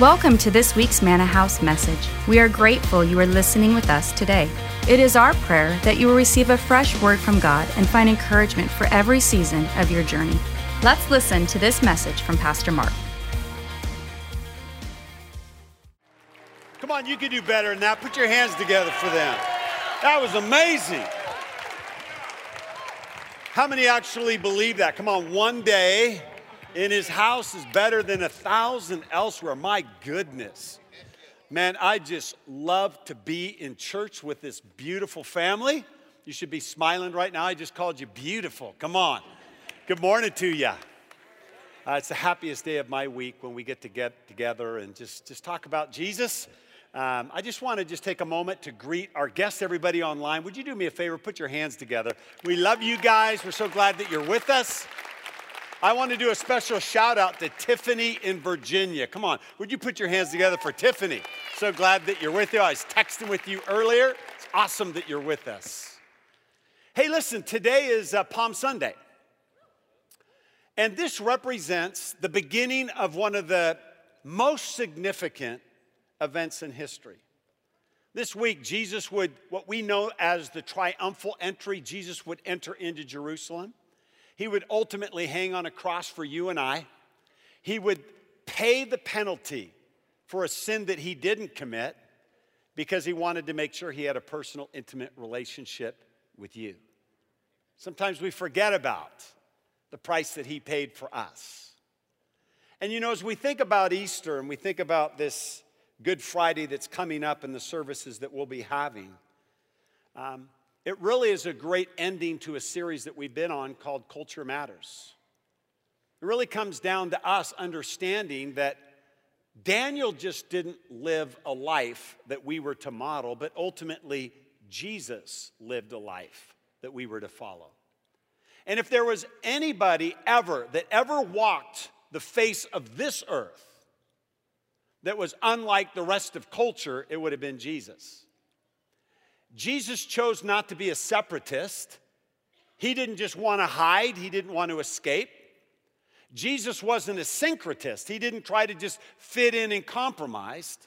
Welcome to this week's Manna House message. We are grateful you are listening with us today. It is our prayer that you will receive a fresh word from God and find encouragement for every season of your journey. Let's listen to this message from Pastor Mark. Come on, you can do better than that. Put your hands together for them. That was amazing. How many actually believe that? Come on, one day in his house is better than a thousand elsewhere. My goodness. Man, I just love to be in church with this beautiful family. You should be smiling right now. I just called you beautiful. Come on. Good morning to you. Uh, it's the happiest day of my week when we get to get together and just, just talk about Jesus. Um, I just want to just take a moment to greet our guests, everybody online. Would you do me a favor? Put your hands together. We love you guys. We're so glad that you're with us. I want to do a special shout out to Tiffany in Virginia. Come on, would you put your hands together for Tiffany? So glad that you're with you. I was texting with you earlier. It's awesome that you're with us. Hey, listen, today is uh, Palm Sunday. And this represents the beginning of one of the most significant events in history. This week, Jesus would, what we know as the triumphal entry, Jesus would enter into Jerusalem. He would ultimately hang on a cross for you and I. He would pay the penalty for a sin that he didn't commit because he wanted to make sure he had a personal, intimate relationship with you. Sometimes we forget about the price that he paid for us. And you know, as we think about Easter and we think about this Good Friday that's coming up and the services that we'll be having, um, it really is a great ending to a series that we've been on called Culture Matters. It really comes down to us understanding that Daniel just didn't live a life that we were to model, but ultimately, Jesus lived a life that we were to follow. And if there was anybody ever that ever walked the face of this earth that was unlike the rest of culture, it would have been Jesus. Jesus chose not to be a separatist. He didn't just want to hide, he didn't want to escape. Jesus wasn't a syncretist. He didn't try to just fit in and compromise.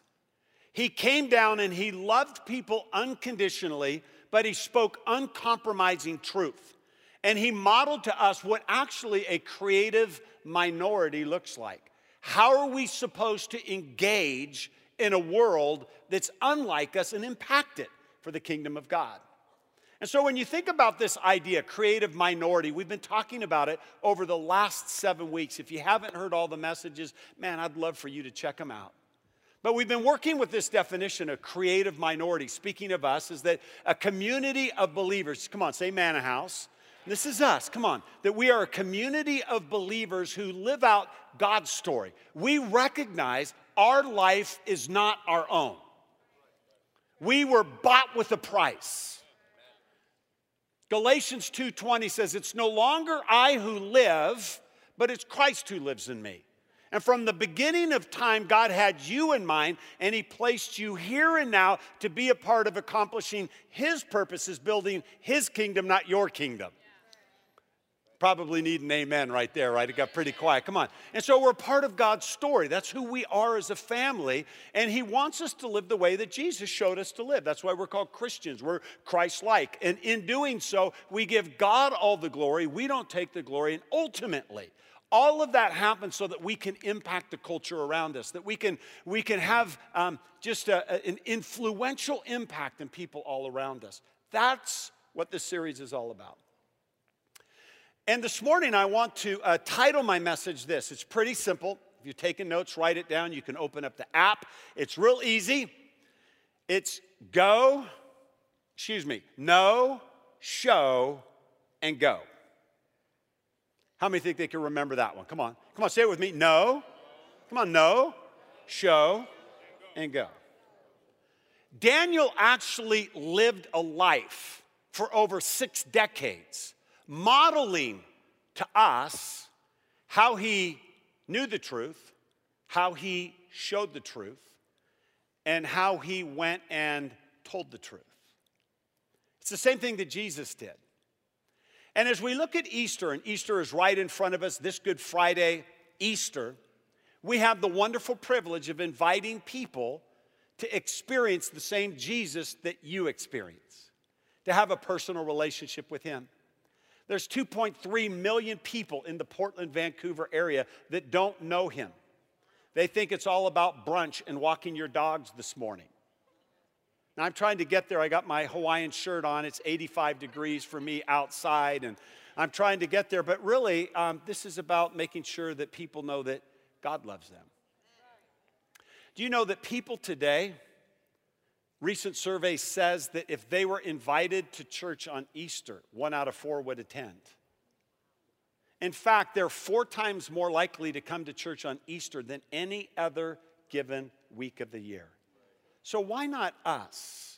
He came down and he loved people unconditionally, but he spoke uncompromising truth. And he modeled to us what actually a creative minority looks like. How are we supposed to engage in a world that's unlike us and impact it? For the kingdom of God. And so, when you think about this idea, creative minority, we've been talking about it over the last seven weeks. If you haven't heard all the messages, man, I'd love for you to check them out. But we've been working with this definition of creative minority. Speaking of us, is that a community of believers, come on, say Manna House. This is us, come on, that we are a community of believers who live out God's story. We recognize our life is not our own. We were bought with a price. Galatians 2:20 says it's no longer I who live, but it's Christ who lives in me. And from the beginning of time, God had you in mind, and He placed you here and now to be a part of accomplishing His purposes, building His kingdom, not your kingdom. Probably need an amen right there, right? It got pretty quiet. Come on. And so we're part of God's story. That's who we are as a family. And He wants us to live the way that Jesus showed us to live. That's why we're called Christians. We're Christ like. And in doing so, we give God all the glory. We don't take the glory. And ultimately, all of that happens so that we can impact the culture around us, that we can, we can have um, just a, an influential impact in people all around us. That's what this series is all about. And this morning, I want to uh, title my message this. It's pretty simple. If you're taking notes, write it down. You can open up the app. It's real easy. It's go, excuse me, no, show, and go. How many think they can remember that one? Come on. Come on, say it with me. No. Come on, no, show, and go. Daniel actually lived a life for over six decades modeling to us how he knew the truth, how he showed the truth, and how he went and told the truth. It's the same thing that Jesus did. And as we look at Easter, and Easter is right in front of us, this Good Friday, Easter, we have the wonderful privilege of inviting people to experience the same Jesus that you experience, to have a personal relationship with Him. There's 2.3 million people in the Portland, Vancouver area that don't know Him. They think it's all about brunch and walking your dogs this morning. Now, I'm trying to get there. I got my Hawaiian shirt on. It's 85 degrees for me outside, and I'm trying to get there. But really, um, this is about making sure that people know that God loves them. Do you know that people today, recent survey says that if they were invited to church on Easter, one out of four would attend. In fact, they're four times more likely to come to church on Easter than any other given week of the year. So, why not us?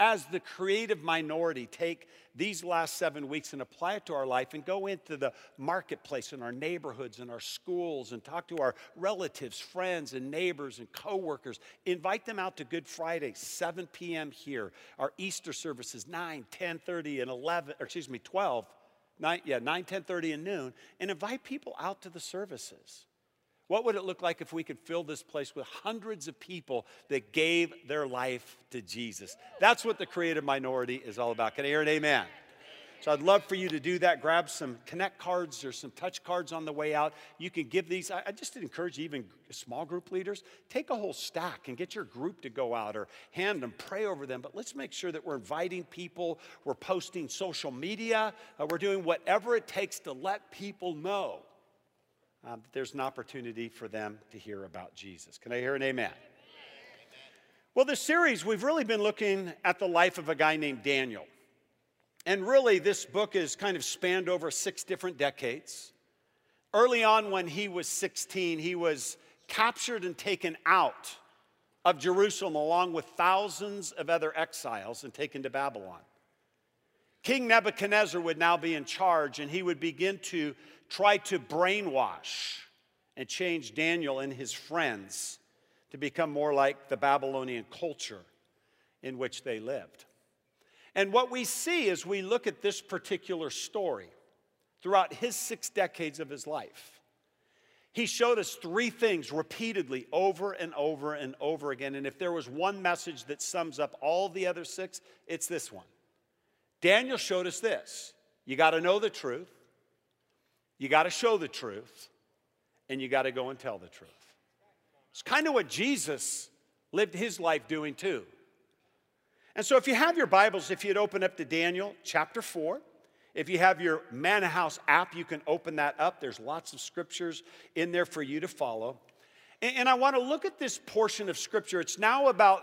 As the creative minority, take these last seven weeks and apply it to our life and go into the marketplace in our neighborhoods and our schools and talk to our relatives, friends, and neighbors and coworkers. Invite them out to Good Friday, 7 p.m. here. Our Easter services, 9, 10 30, and 11, or excuse me, 12. 9, yeah, 9, 10 30, and noon, and invite people out to the services. What would it look like if we could fill this place with hundreds of people that gave their life to Jesus? That's what the creative minority is all about. Can I hear an amen? So I'd love for you to do that. Grab some connect cards or some touch cards on the way out. You can give these. I just encourage you, even small group leaders, take a whole stack and get your group to go out or hand them, pray over them. But let's make sure that we're inviting people, we're posting social media, uh, we're doing whatever it takes to let people know um, there's an opportunity for them to hear about Jesus. Can I hear an amen? amen? Well, this series, we've really been looking at the life of a guy named Daniel. And really, this book is kind of spanned over six different decades. Early on, when he was 16, he was captured and taken out of Jerusalem along with thousands of other exiles and taken to Babylon. King Nebuchadnezzar would now be in charge, and he would begin to try to brainwash and change Daniel and his friends to become more like the Babylonian culture in which they lived. And what we see as we look at this particular story throughout his six decades of his life, he showed us three things repeatedly over and over and over again. And if there was one message that sums up all the other six, it's this one. Daniel showed us this you got to know the truth, you got to show the truth, and you got to go and tell the truth. It's kind of what Jesus lived his life doing too. And so, if you have your Bibles, if you'd open up to Daniel chapter 4, if you have your Manna House app, you can open that up. There's lots of scriptures in there for you to follow. And, and I want to look at this portion of scripture. It's now about,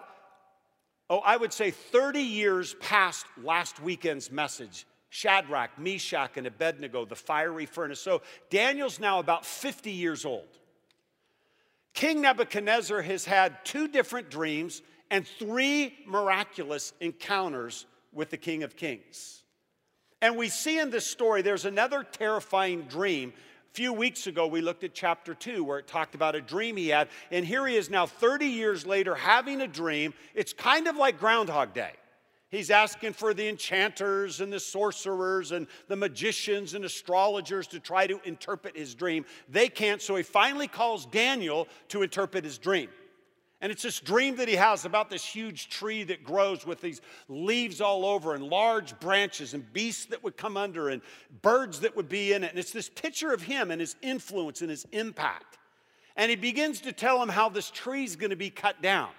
oh, I would say 30 years past last weekend's message Shadrach, Meshach, and Abednego, the fiery furnace. So Daniel's now about 50 years old. King Nebuchadnezzar has had two different dreams and three miraculous encounters with the King of Kings. And we see in this story there's another terrifying dream. A few weeks ago, we looked at chapter two, where it talked about a dream he had. And here he is now, 30 years later, having a dream. It's kind of like Groundhog Day. He's asking for the enchanters and the sorcerers and the magicians and astrologers to try to interpret his dream. They can't, so he finally calls Daniel to interpret his dream. And it's this dream that he has about this huge tree that grows with these leaves all over and large branches and beasts that would come under and birds that would be in it. And it's this picture of him and his influence and his impact. And he begins to tell him how this tree is going to be cut down.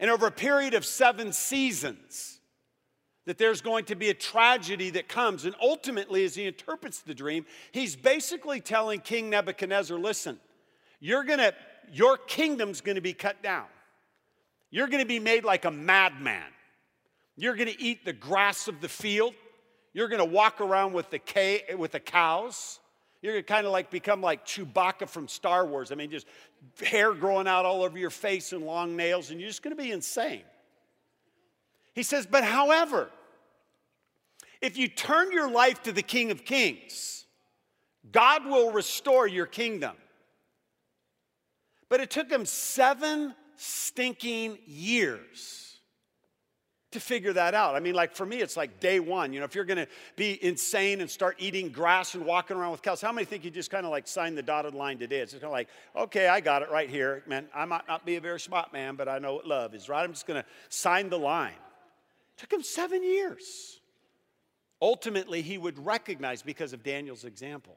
And over a period of seven seasons, that there's going to be a tragedy that comes. And ultimately, as he interprets the dream, he's basically telling King Nebuchadnezzar, listen, you're gonna, your kingdom's gonna be cut down. You're gonna be made like a madman. You're gonna eat the grass of the field. You're gonna walk around with the, with the cows. You're gonna kind of like become like Chewbacca from Star Wars. I mean, just hair growing out all over your face and long nails, and you're just gonna be insane. He says, but however, if you turn your life to the King of Kings, God will restore your kingdom. But it took him seven stinking years to figure that out. I mean, like for me, it's like day one. You know, if you're gonna be insane and start eating grass and walking around with cows, how many think you just kind of like sign the dotted line today? It's just kind of like, okay, I got it right here. Man, I might not be a very smart man, but I know what love is, right? I'm just gonna sign the line. It took him seven years. Ultimately, he would recognize because of Daniel's example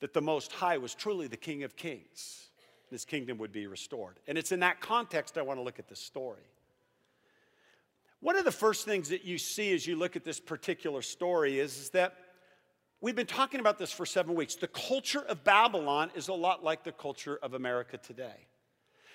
that the Most High was truly the King of Kings. His kingdom would be restored. And it's in that context I want to look at this story. One of the first things that you see as you look at this particular story is, is that we've been talking about this for seven weeks. The culture of Babylon is a lot like the culture of America today.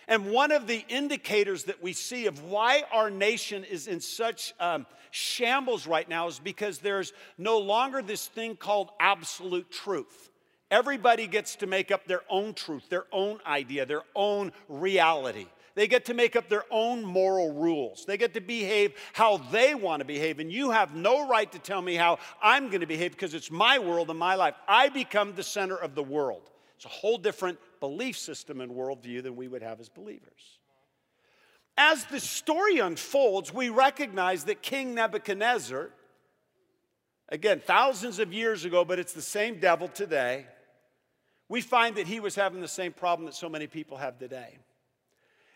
And one of the indicators that we see of why our nation is in such um, shambles right now is because there's no longer this thing called absolute truth. Everybody gets to make up their own truth, their own idea, their own reality. They get to make up their own moral rules. They get to behave how they want to behave. And you have no right to tell me how I'm going to behave because it's my world and my life. I become the center of the world. It's a whole different belief system and worldview than we would have as believers. As the story unfolds, we recognize that King Nebuchadnezzar, again, thousands of years ago, but it's the same devil today, we find that he was having the same problem that so many people have today.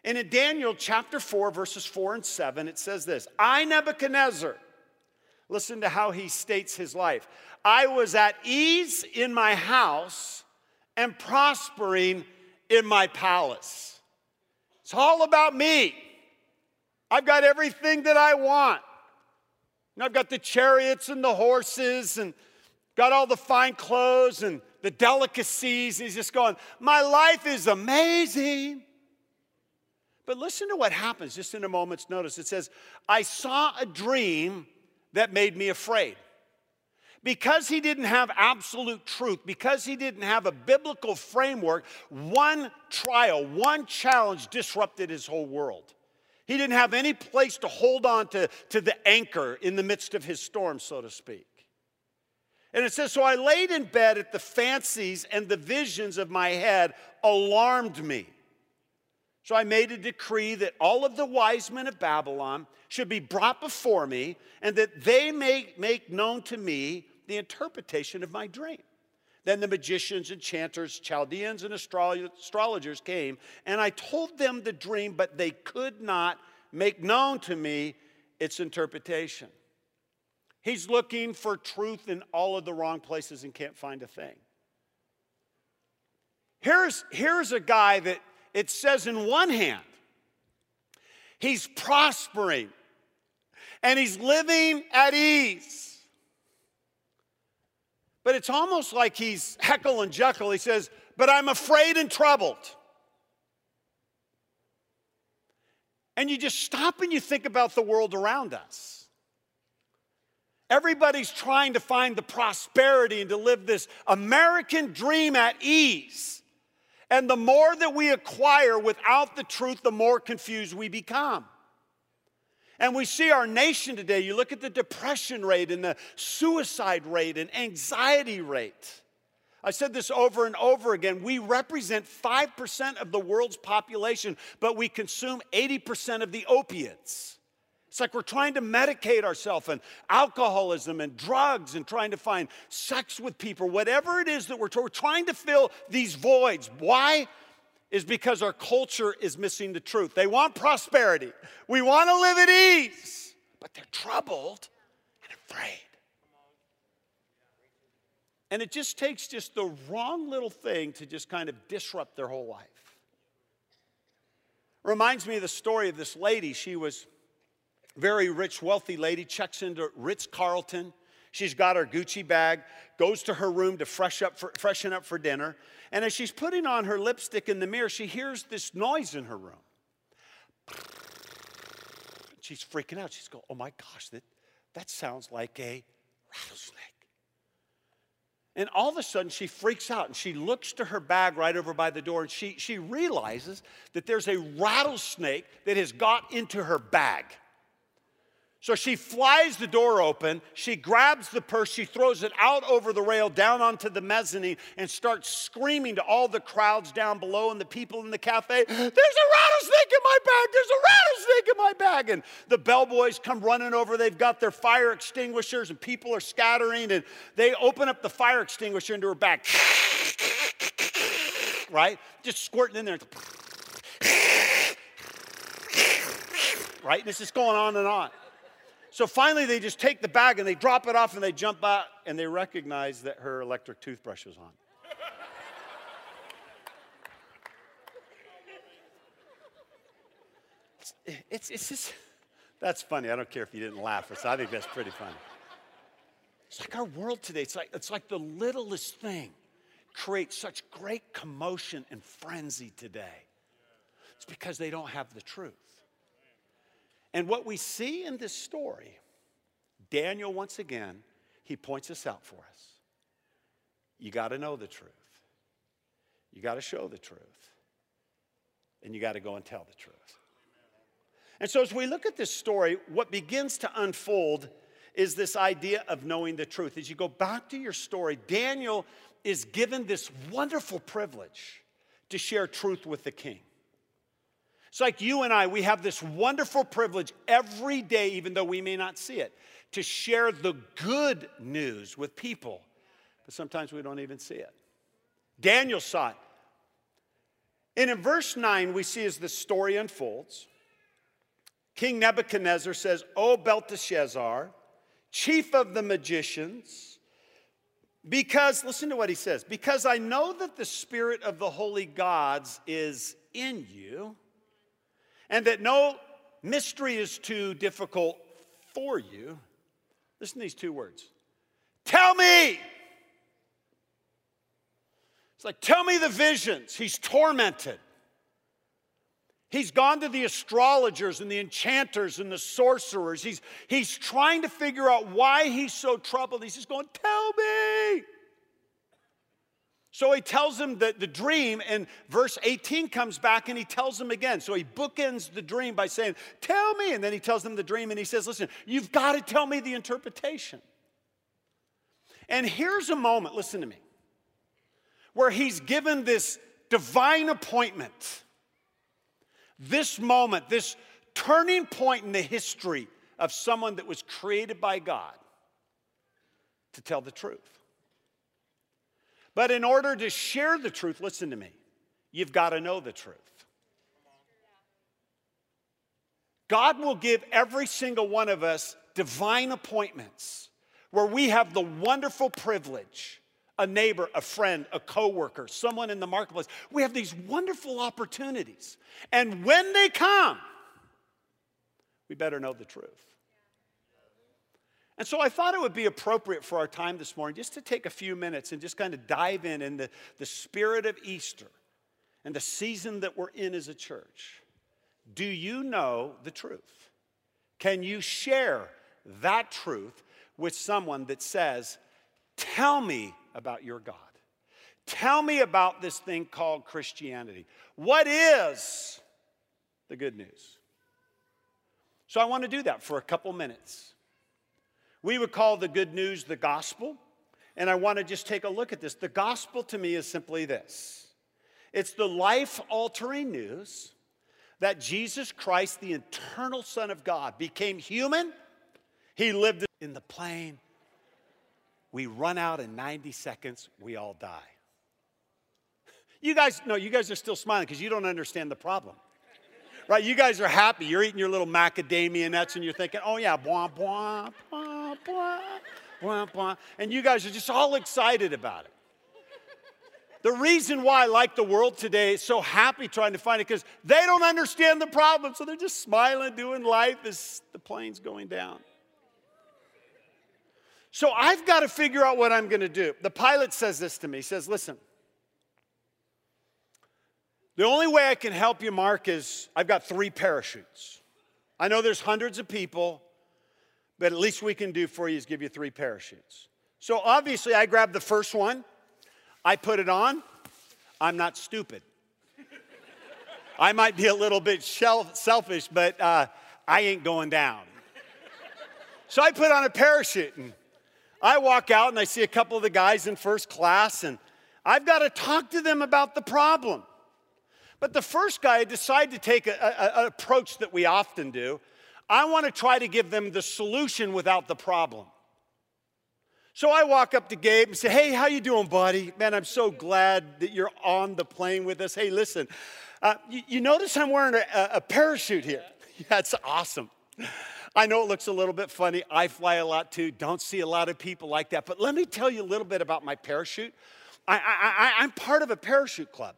And in Daniel chapter 4, verses 4 and 7, it says this I, Nebuchadnezzar, listen to how he states his life. I was at ease in my house and prospering in my palace. It's all about me. I've got everything that I want. And I've got the chariots and the horses and got all the fine clothes and the delicacies. And He's just going, My life is amazing. But listen to what happens just in a moment's notice. It says, I saw a dream that made me afraid. Because he didn't have absolute truth, because he didn't have a biblical framework, one trial, one challenge disrupted his whole world. He didn't have any place to hold on to, to the anchor in the midst of his storm, so to speak. And it says, So I laid in bed at the fancies and the visions of my head alarmed me. So I made a decree that all of the wise men of Babylon should be brought before me, and that they may make known to me the interpretation of my dream. Then the magicians, enchanters, Chaldeans, and astrologers came, and I told them the dream, but they could not make known to me its interpretation. He's looking for truth in all of the wrong places and can't find a thing. Here's, here's a guy that it says in one hand, he's prospering and he's living at ease. But it's almost like he's Heckle and Jekyll. He says, But I'm afraid and troubled. And you just stop and you think about the world around us. Everybody's trying to find the prosperity and to live this American dream at ease. And the more that we acquire without the truth, the more confused we become. And we see our nation today, you look at the depression rate and the suicide rate and anxiety rate. I said this over and over again. We represent 5% of the world's population, but we consume 80% of the opiates. It's like we're trying to medicate ourselves and alcoholism and drugs and trying to find sex with people, whatever it is that we're, we're trying to fill these voids. Why? Is because our culture is missing the truth. They want prosperity. We want to live at ease, but they're troubled and afraid. And it just takes just the wrong little thing to just kind of disrupt their whole life. Reminds me of the story of this lady. She was very rich, wealthy lady, checks into Ritz Carlton. She's got her Gucci bag, goes to her room to fresh up for, freshen up for dinner. And as she's putting on her lipstick in the mirror, she hears this noise in her room. She's freaking out. She's going, Oh my gosh, that, that sounds like a rattlesnake. And all of a sudden, she freaks out and she looks to her bag right over by the door and she, she realizes that there's a rattlesnake that has got into her bag. So she flies the door open, she grabs the purse, she throws it out over the rail down onto the mezzanine and starts screaming to all the crowds down below and the people in the cafe, There's a rattlesnake in my bag! There's a rattlesnake in my bag! And the bellboys come running over, they've got their fire extinguishers, and people are scattering, and they open up the fire extinguisher into her bag. right? Just squirting in there. right? And it's just going on and on. So finally, they just take the bag and they drop it off and they jump out and they recognize that her electric toothbrush was on. It's, it's, just, that's funny. I don't care if you didn't laugh. Or so. I think that's pretty funny. It's like our world today. It's like, it's like the littlest thing creates such great commotion and frenzy today. It's because they don't have the truth. And what we see in this story, Daniel, once again, he points us out for us. You got to know the truth, you got to show the truth, and you got to go and tell the truth. And so, as we look at this story, what begins to unfold is this idea of knowing the truth. As you go back to your story, Daniel is given this wonderful privilege to share truth with the king. It's like you and I, we have this wonderful privilege every day, even though we may not see it, to share the good news with people. But sometimes we don't even see it. Daniel saw it. And in verse 9, we see as the story unfolds, King Nebuchadnezzar says, O Belteshazzar, chief of the magicians, because, listen to what he says, because I know that the spirit of the holy gods is in you and that no mystery is too difficult for you. Listen to these two words Tell me. It's like, tell me the visions. He's tormented. He's gone to the astrologers and the enchanters and the sorcerers. He's, he's trying to figure out why he's so troubled. He's just going, Tell me. So he tells him that the dream, and verse 18 comes back and he tells him again. So he bookends the dream by saying, Tell me. And then he tells him the dream and he says, Listen, you've got to tell me the interpretation. And here's a moment, listen to me, where he's given this divine appointment, this moment, this turning point in the history of someone that was created by God to tell the truth. But in order to share the truth, listen to me, you've got to know the truth. God will give every single one of us divine appointments where we have the wonderful privilege a neighbor, a friend, a coworker, someone in the marketplace. We have these wonderful opportunities. And when they come, we better know the truth. And so I thought it would be appropriate for our time this morning just to take a few minutes and just kind of dive in in the, the spirit of Easter and the season that we're in as a church. Do you know the truth? Can you share that truth with someone that says, Tell me about your God? Tell me about this thing called Christianity. What is the good news? So I want to do that for a couple minutes. We would call the good news the gospel. And I want to just take a look at this. The gospel to me is simply this it's the life altering news that Jesus Christ, the eternal Son of God, became human. He lived in the plane. We run out in 90 seconds, we all die. You guys, no, you guys are still smiling because you don't understand the problem right? You guys are happy. You're eating your little macadamia nuts and you're thinking, oh yeah, blah, blah, blah, blah, blah, blah. And you guys are just all excited about it. The reason why, I like the world today, is so happy trying to find it because they don't understand the problem. So they're just smiling, doing life as the plane's going down. So I've got to figure out what I'm going to do. The pilot says this to me. He says, listen, the only way I can help you, Mark, is I've got three parachutes. I know there's hundreds of people, but at least we can do for you is give you three parachutes. So obviously, I grabbed the first one, I put it on. I'm not stupid. I might be a little bit selfish, but uh, I ain't going down. So I put on a parachute and I walk out and I see a couple of the guys in first class and I've got to talk to them about the problem. But the first guy decided to take an approach that we often do. I want to try to give them the solution without the problem. So I walk up to Gabe and say, "Hey, how you doing, buddy? Man, I'm so glad that you're on the plane with us. Hey, listen, uh, you, you, notice I'm wearing a, a parachute here. That's awesome. I know it looks a little bit funny. I fly a lot too. Don't see a lot of people like that. But let me tell you a little bit about my parachute. I, I, I, I'm part of a parachute club.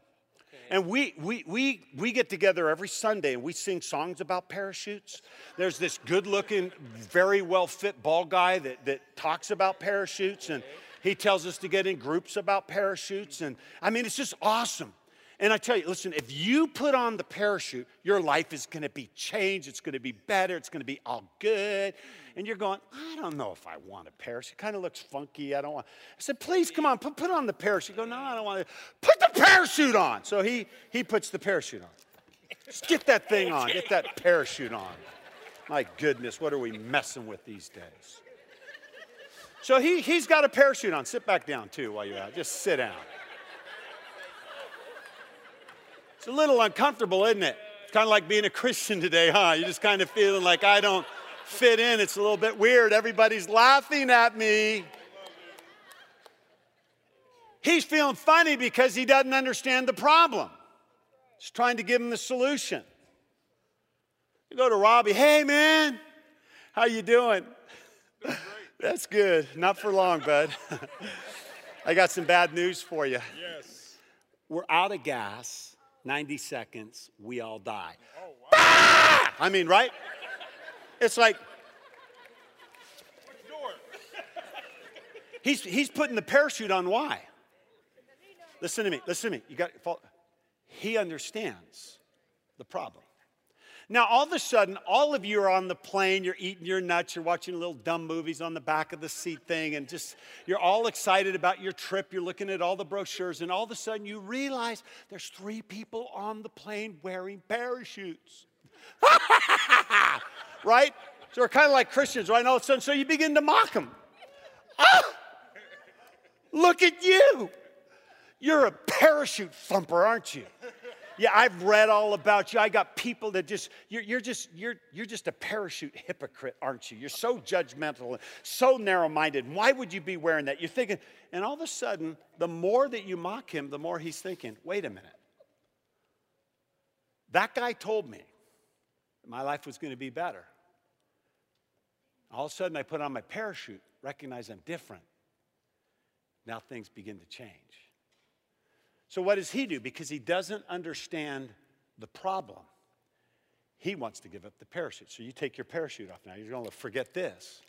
And we, we, we, we get together every Sunday and we sing songs about parachutes. There's this good looking, very well fit bald guy that, that talks about parachutes and he tells us to get in groups about parachutes. And I mean, it's just awesome. And I tell you, listen, if you put on the parachute, your life is going to be changed. It's going to be better. It's going to be all good. And you're going, I don't know if I want a parachute. It kind of looks funky. I don't want. I said, please come on, put, put on the parachute. Go, no, I don't want to. Put the parachute on. So he he puts the parachute on. Just get that thing on. Get that parachute on. My goodness, what are we messing with these days? So he, he's got a parachute on. Sit back down too while you're out. Just sit down. It's a little uncomfortable, isn't it? It's kind of like being a Christian today, huh? You're just kind of feeling like I don't fit in. It's a little bit weird. Everybody's laughing at me. He's feeling funny because he doesn't understand the problem. He's trying to give him the solution. You go to Robbie, hey man, how you doing? That's good. Not for long, bud. I got some bad news for you. Yes. We're out of gas 90 seconds, we all die. Oh, wow. I mean, right? It's like, he's, he's putting the parachute on why? Listen to me, listen to me. You got he understands the problem. Now, all of a sudden, all of you are on the plane, you're eating your nuts, you're watching little dumb movies on the back of the seat thing, and just you're all excited about your trip. You're looking at all the brochures, and all of a sudden, you realize there's three people on the plane wearing parachutes. right? So we're kind of like Christians, right? And all of a sudden, so you begin to mock them. Ah! Look at you. You're a parachute thumper, aren't you? Yeah, I've read all about you. I got people that just, you're, you're just, you're, you're just a parachute hypocrite, aren't you? You're so judgmental and so narrow minded. Why would you be wearing that? You're thinking, and all of a sudden, the more that you mock him, the more he's thinking, wait a minute. That guy told me my life was going to be better. All of a sudden, I put on my parachute, recognize I'm different. Now things begin to change. So, what does he do? Because he doesn't understand the problem, he wants to give up the parachute. So, you take your parachute off now. You're going to forget this.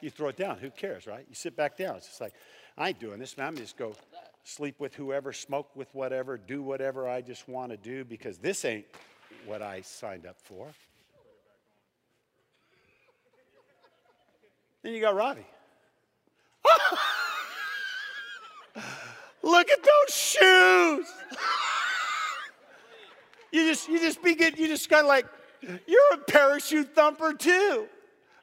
You throw it down. Who cares, right? You sit back down. It's just like, I ain't doing this, man. I'm just go sleep with whoever, smoke with whatever, do whatever I just want to do because this ain't what I signed up for. Then you got Robbie. Look at those shoes. you just you just begin you just kind of like you're a parachute thumper too.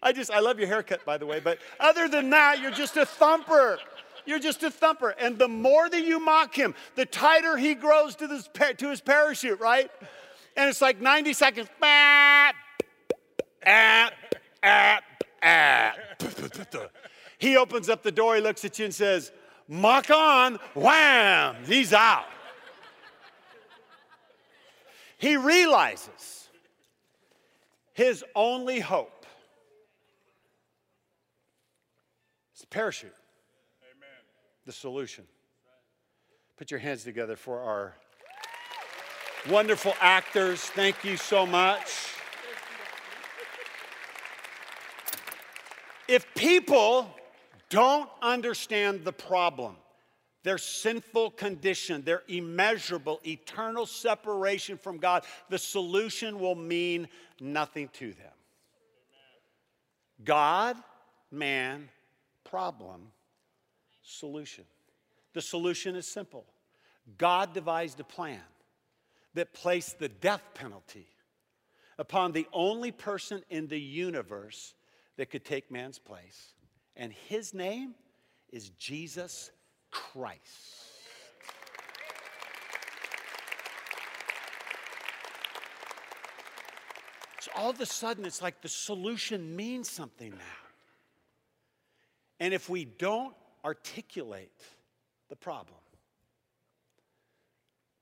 I just I love your haircut by the way, but other than that, you're just a thumper. You're just a thumper. And the more that you mock him, the tighter he grows to, this, to his parachute, right? And it's like 90 seconds. He opens up the door, he looks at you and says, Mock on, wham, he's out. He realizes his only hope is the parachute, Amen. the solution. Put your hands together for our wonderful actors. Thank you so much. If people don't understand the problem, their sinful condition, their immeasurable, eternal separation from God, the solution will mean nothing to them. God, man, problem, solution. The solution is simple God devised a plan that placed the death penalty upon the only person in the universe that could take man's place. And his name is Jesus Christ. So all of a sudden, it's like the solution means something now. And if we don't articulate the problem,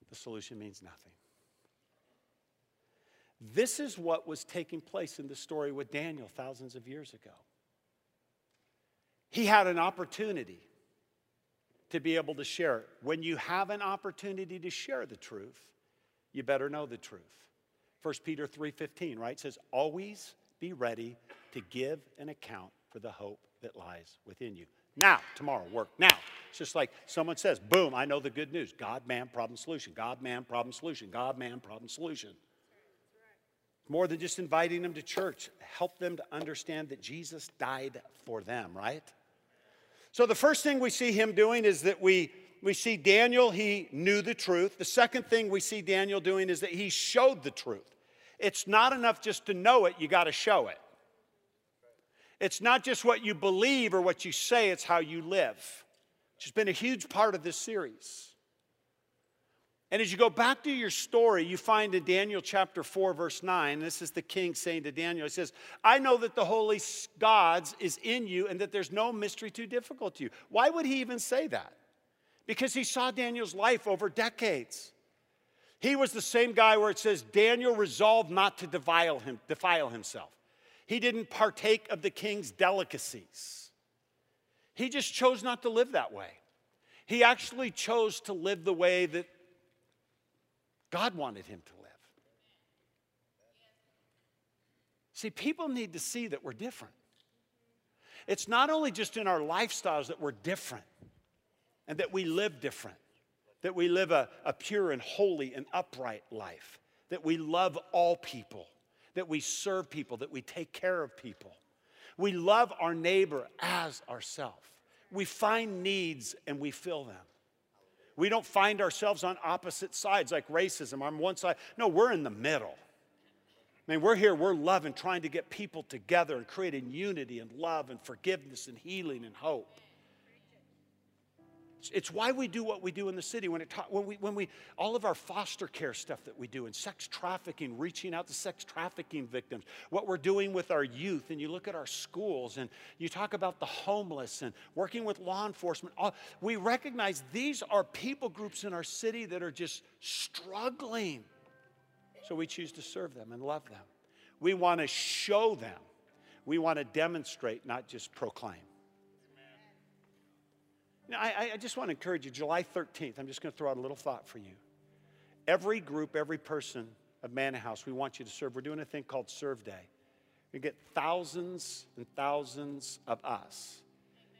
the solution means nothing. This is what was taking place in the story with Daniel thousands of years ago. He had an opportunity to be able to share it. When you have an opportunity to share the truth, you better know the truth. 1 Peter 3:15, right? says, "Always be ready to give an account for the hope that lies within you." Now, tomorrow, work now. It's just like someone says, boom, I know the good news. God, man, problem, solution. God, man, problem, solution. God, man, problem, solution. More than just inviting them to church, help them to understand that Jesus died for them, right? So the first thing we see him doing is that we we see Daniel, he knew the truth. The second thing we see Daniel doing is that he showed the truth. It's not enough just to know it, you got to show it. It's not just what you believe or what you say, it's how you live, which has been a huge part of this series. And as you go back to your story, you find in Daniel chapter 4, verse 9, this is the king saying to Daniel, he says, I know that the Holy God's is in you and that there's no mystery too difficult to you. Why would he even say that? because he saw Daniel's life over decades. He was the same guy where it says Daniel resolved not to defile, him, defile himself. He didn't partake of the king's delicacies. He just chose not to live that way. He actually chose to live the way that God wanted him to live. See, people need to see that we're different. It's not only just in our lifestyles that we're different, and that we live different, that we live a, a pure and holy and upright life, that we love all people, that we serve people, that we take care of people. We love our neighbor as ourselves. We find needs and we fill them. We don't find ourselves on opposite sides like racism. On one side, no, we're in the middle. I mean, we're here, we're loving, trying to get people together and creating unity and love and forgiveness and healing and hope. It's why we do what we do in the city. When, it ta- when, we, when we, all of our foster care stuff that we do and sex trafficking, reaching out to sex trafficking victims, what we're doing with our youth, and you look at our schools and you talk about the homeless and working with law enforcement, all, we recognize these are people groups in our city that are just struggling. So we choose to serve them and love them. We want to show them. We want to demonstrate, not just proclaim. I, I just want to encourage you, July 13th, I'm just going to throw out a little thought for you. Every group, every person of Manna House, we want you to serve. We're doing a thing called Serve Day. We get thousands and thousands of us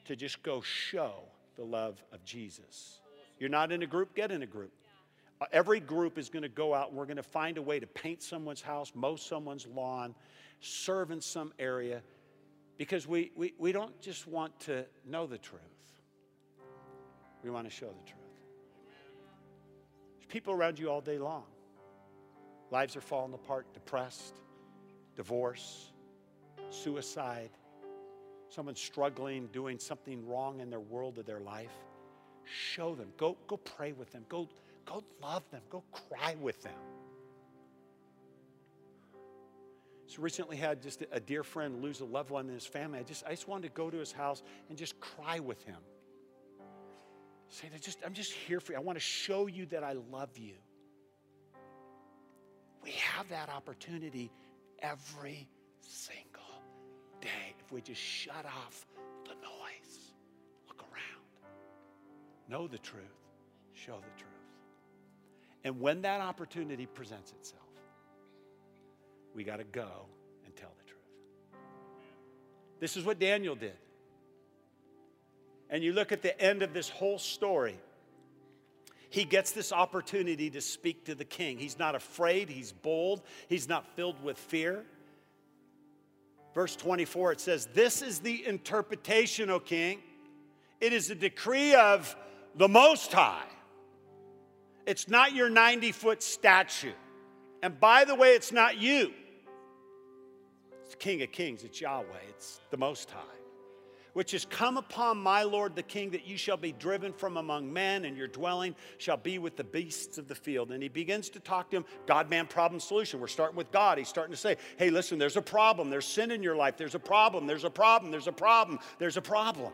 to just go show the love of Jesus. You're not in a group, get in a group. Uh, every group is going to go out and we're going to find a way to paint someone's house, mow someone's lawn, serve in some area, because we, we, we don't just want to know the truth. We want to show the truth. There's people around you all day long. Lives are falling apart, depressed, divorce, suicide, someone struggling, doing something wrong in their world or their life. Show them. Go, go pray with them. Go, go love them. Go cry with them. So recently had just a dear friend lose a loved one in his family. I just, I just wanted to go to his house and just cry with him. Saying, just, I'm just here for you. I want to show you that I love you. We have that opportunity every single day if we just shut off the noise, look around, know the truth, show the truth. And when that opportunity presents itself, we got to go and tell the truth. This is what Daniel did and you look at the end of this whole story, he gets this opportunity to speak to the king. He's not afraid, he's bold, he's not filled with fear. Verse 24, it says, This is the interpretation, O king. It is a decree of the Most High. It's not your 90 foot statue. And by the way, it's not you, it's It's King of Kings, it's Yahweh, it's the Most High which is come upon my Lord the King, that you shall be driven from among men, and your dwelling shall be with the beasts of the field. And he begins to talk to him, God man problem solution. We're starting with God. He's starting to say, hey, listen, there's a problem. There's sin in your life. There's a problem. There's a problem. There's a problem. There's a problem.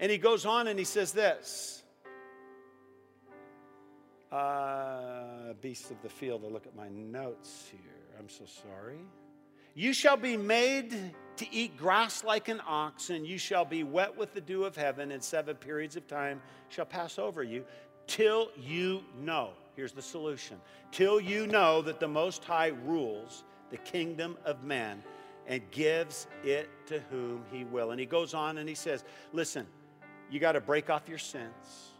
And he goes on and he says this. Uh, beasts of the field. I look at my notes here. I'm so sorry. You shall be made to eat grass like an ox, and you shall be wet with the dew of heaven, and seven periods of time shall pass over you till you know. Here's the solution till you know that the Most High rules the kingdom of man and gives it to whom he will. And he goes on and he says, Listen, you got to break off your sins.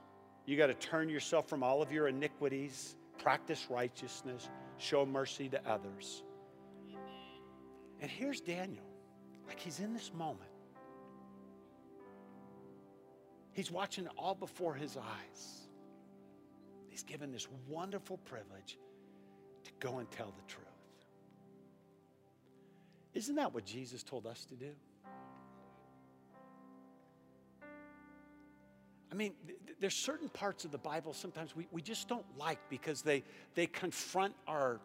You got to turn yourself from all of your iniquities, practice righteousness, show mercy to others. And here's Daniel, like he's in this moment. He's watching it all before his eyes. He's given this wonderful privilege to go and tell the truth. Isn't that what Jesus told us to do? I mean, th- there's certain parts of the Bible sometimes we, we just don't like because they, they confront our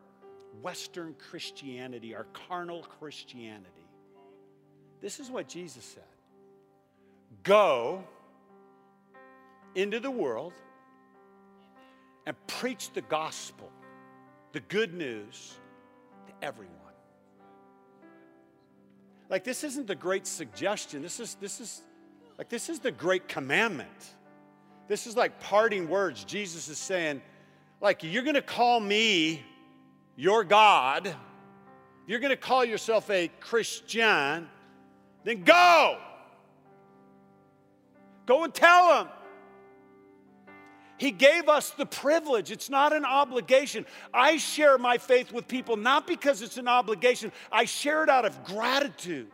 Western Christianity, our carnal Christianity. This is what Jesus said Go into the world and preach the gospel, the good news to everyone. Like this isn't the great suggestion. This is this is like this is the great commandment. This is like parting words. Jesus is saying, like, you're gonna call me your God, you're going to call yourself a Christian, then go. Go and tell them. He gave us the privilege. It's not an obligation. I share my faith with people not because it's an obligation, I share it out of gratitude.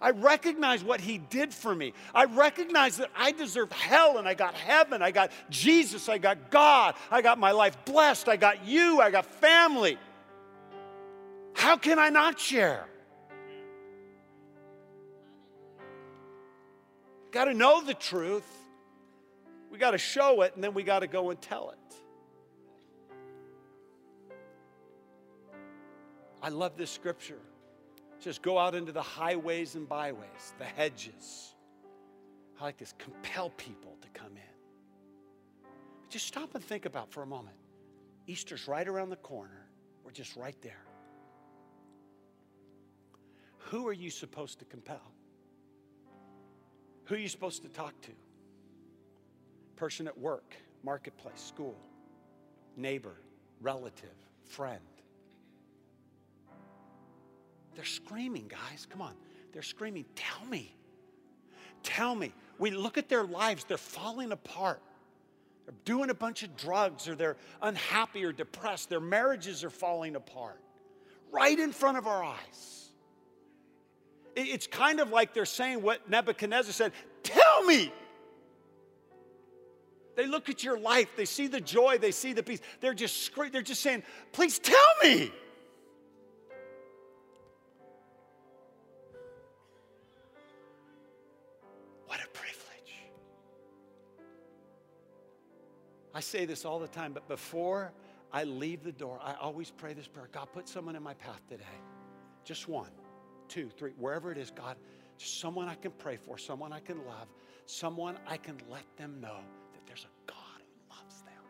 I recognize what He did for me. I recognize that I deserve hell and I got heaven. I got Jesus. I got God. I got my life blessed. I got you. I got family. How can I not share? Got to know the truth. We got to show it, and then we got to go and tell it. I love this scripture. It says, Go out into the highways and byways, the hedges. I like this compel people to come in. Just stop and think about for a moment. Easter's right around the corner. We're just right there. Who are you supposed to compel? Who are you supposed to talk to? Person at work, marketplace, school, neighbor, relative, friend. They're screaming, guys. Come on. They're screaming, Tell me. Tell me. We look at their lives, they're falling apart. They're doing a bunch of drugs, or they're unhappy or depressed. Their marriages are falling apart right in front of our eyes. It's kind of like they're saying what Nebuchadnezzar said Tell me. They look at your life, they see the joy, they see the peace. They're just they're just saying, "Please tell me." What a privilege. I say this all the time, but before I leave the door, I always pray this prayer God, put someone in my path today. Just one two, three, wherever it is, God, someone I can pray for, someone I can love, someone I can let them know that there's a God who loves them.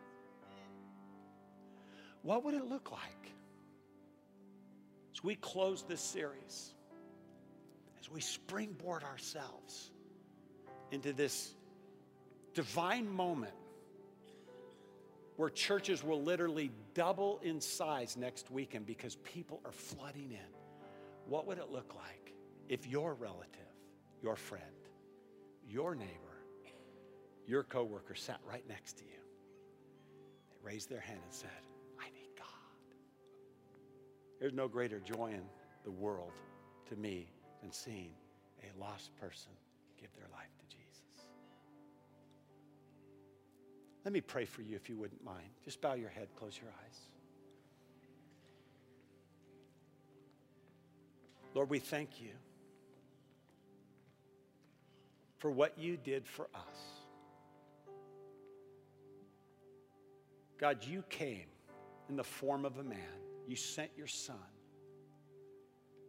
What would it look like as we close this series, as we springboard ourselves into this divine moment where churches will literally double in size next weekend because people are flooding in? What would it look like if your relative, your friend, your neighbor, your coworker sat right next to you? They raised their hand and said, I need God. There's no greater joy in the world to me than seeing a lost person give their life to Jesus. Let me pray for you if you wouldn't mind. Just bow your head, close your eyes. Lord, we thank you for what you did for us. God, you came in the form of a man. You sent your son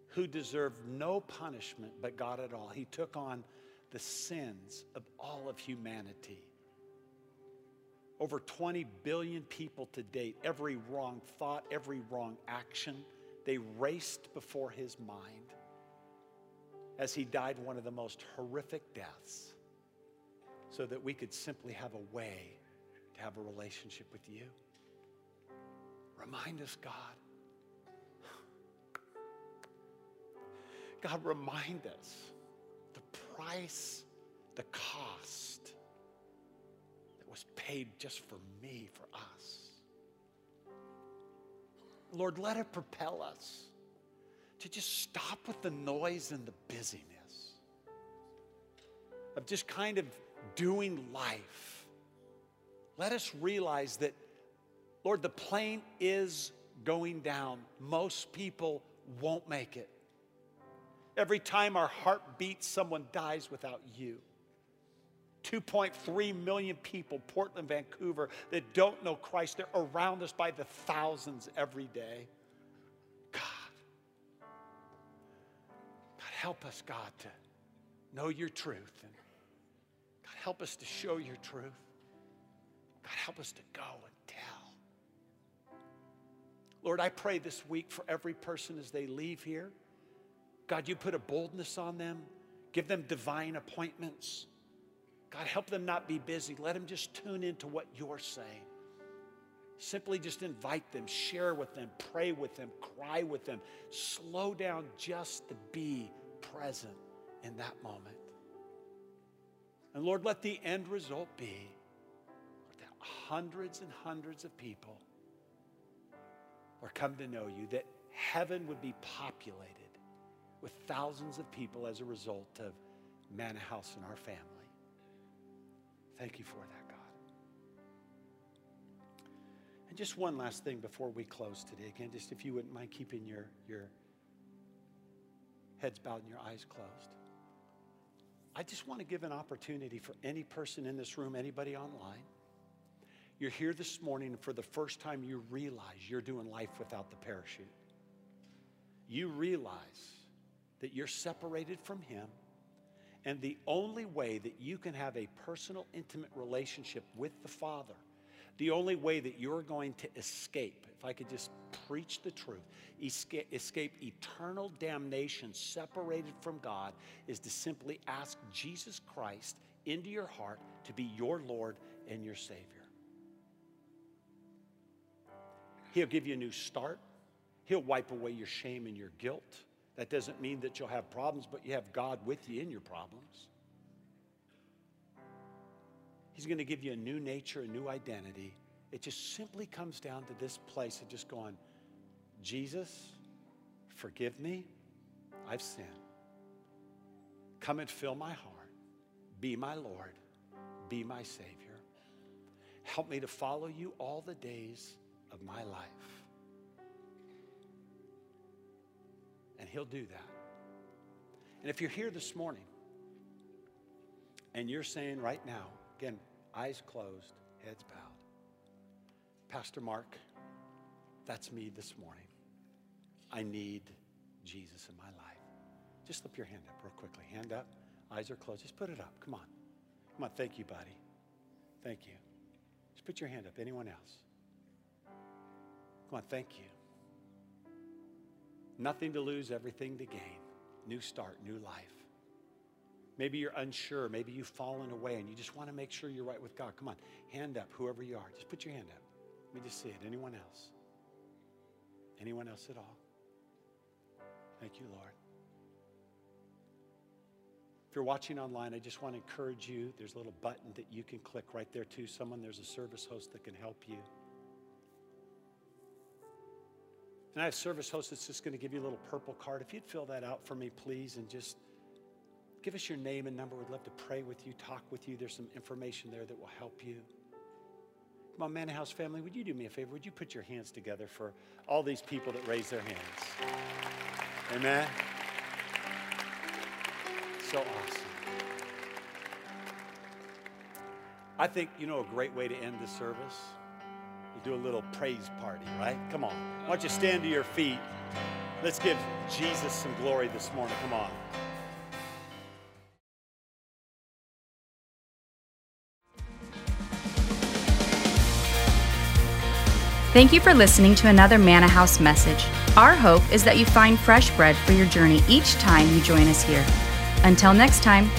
who deserved no punishment but God at all. He took on the sins of all of humanity. Over 20 billion people to date, every wrong thought, every wrong action, they raced before his mind as he died one of the most horrific deaths so that we could simply have a way to have a relationship with you. Remind us, God. God, remind us the price, the cost that was paid just for me, for us. Lord, let it propel us to just stop with the noise and the busyness of just kind of doing life. Let us realize that, Lord, the plane is going down. Most people won't make it. Every time our heart beats, someone dies without you. 2.3 million people, Portland, Vancouver, that don't know Christ. They're around us by the thousands every day. God, God, help us, God, to know your truth. And God, help us to show your truth. God, help us to go and tell. Lord, I pray this week for every person as they leave here. God, you put a boldness on them, give them divine appointments. God, help them not be busy. Let them just tune into what you're saying. Simply just invite them, share with them, pray with them, cry with them. Slow down just to be present in that moment. And Lord, let the end result be that hundreds and hundreds of people are come to know you, that heaven would be populated with thousands of people as a result of Manna House and our family. Thank you for that, God. And just one last thing before we close today. Again, just if you wouldn't mind keeping your, your heads bowed and your eyes closed. I just want to give an opportunity for any person in this room, anybody online. You're here this morning, and for the first time, you realize you're doing life without the parachute. You realize that you're separated from Him. And the only way that you can have a personal, intimate relationship with the Father, the only way that you're going to escape, if I could just preach the truth, escape, escape eternal damnation separated from God, is to simply ask Jesus Christ into your heart to be your Lord and your Savior. He'll give you a new start. He'll wipe away your shame and your guilt. That doesn't mean that you'll have problems, but you have God with you in your problems. He's going to give you a new nature, a new identity. It just simply comes down to this place of just going, Jesus, forgive me. I've sinned. Come and fill my heart. Be my Lord. Be my Savior. Help me to follow you all the days of my life. He'll do that. And if you're here this morning and you're saying right now, again, eyes closed, heads bowed, Pastor Mark, that's me this morning. I need Jesus in my life. Just slip your hand up real quickly. Hand up, eyes are closed. Just put it up. Come on. Come on. Thank you, buddy. Thank you. Just put your hand up. Anyone else? Come on. Thank you. Nothing to lose, everything to gain. New start, new life. Maybe you're unsure. Maybe you've fallen away and you just want to make sure you're right with God. Come on, hand up, whoever you are. Just put your hand up. Let me just see it. Anyone else? Anyone else at all? Thank you, Lord. If you're watching online, I just want to encourage you. There's a little button that you can click right there, too. Someone, there's a service host that can help you. And I have service host that's just going to give you a little purple card. If you'd fill that out for me, please, and just give us your name and number. We'd love to pray with you, talk with you. There's some information there that will help you. Come on, Manna House family, would you do me a favor? Would you put your hands together for all these people that raise their hands? Amen. so awesome. I think, you know, a great way to end the service? We'll do a little praise party, right? Come on. Why don't you stand to your feet? Let's give Jesus some glory this morning. Come on. Thank you for listening to another Manna House message. Our hope is that you find fresh bread for your journey each time you join us here. Until next time,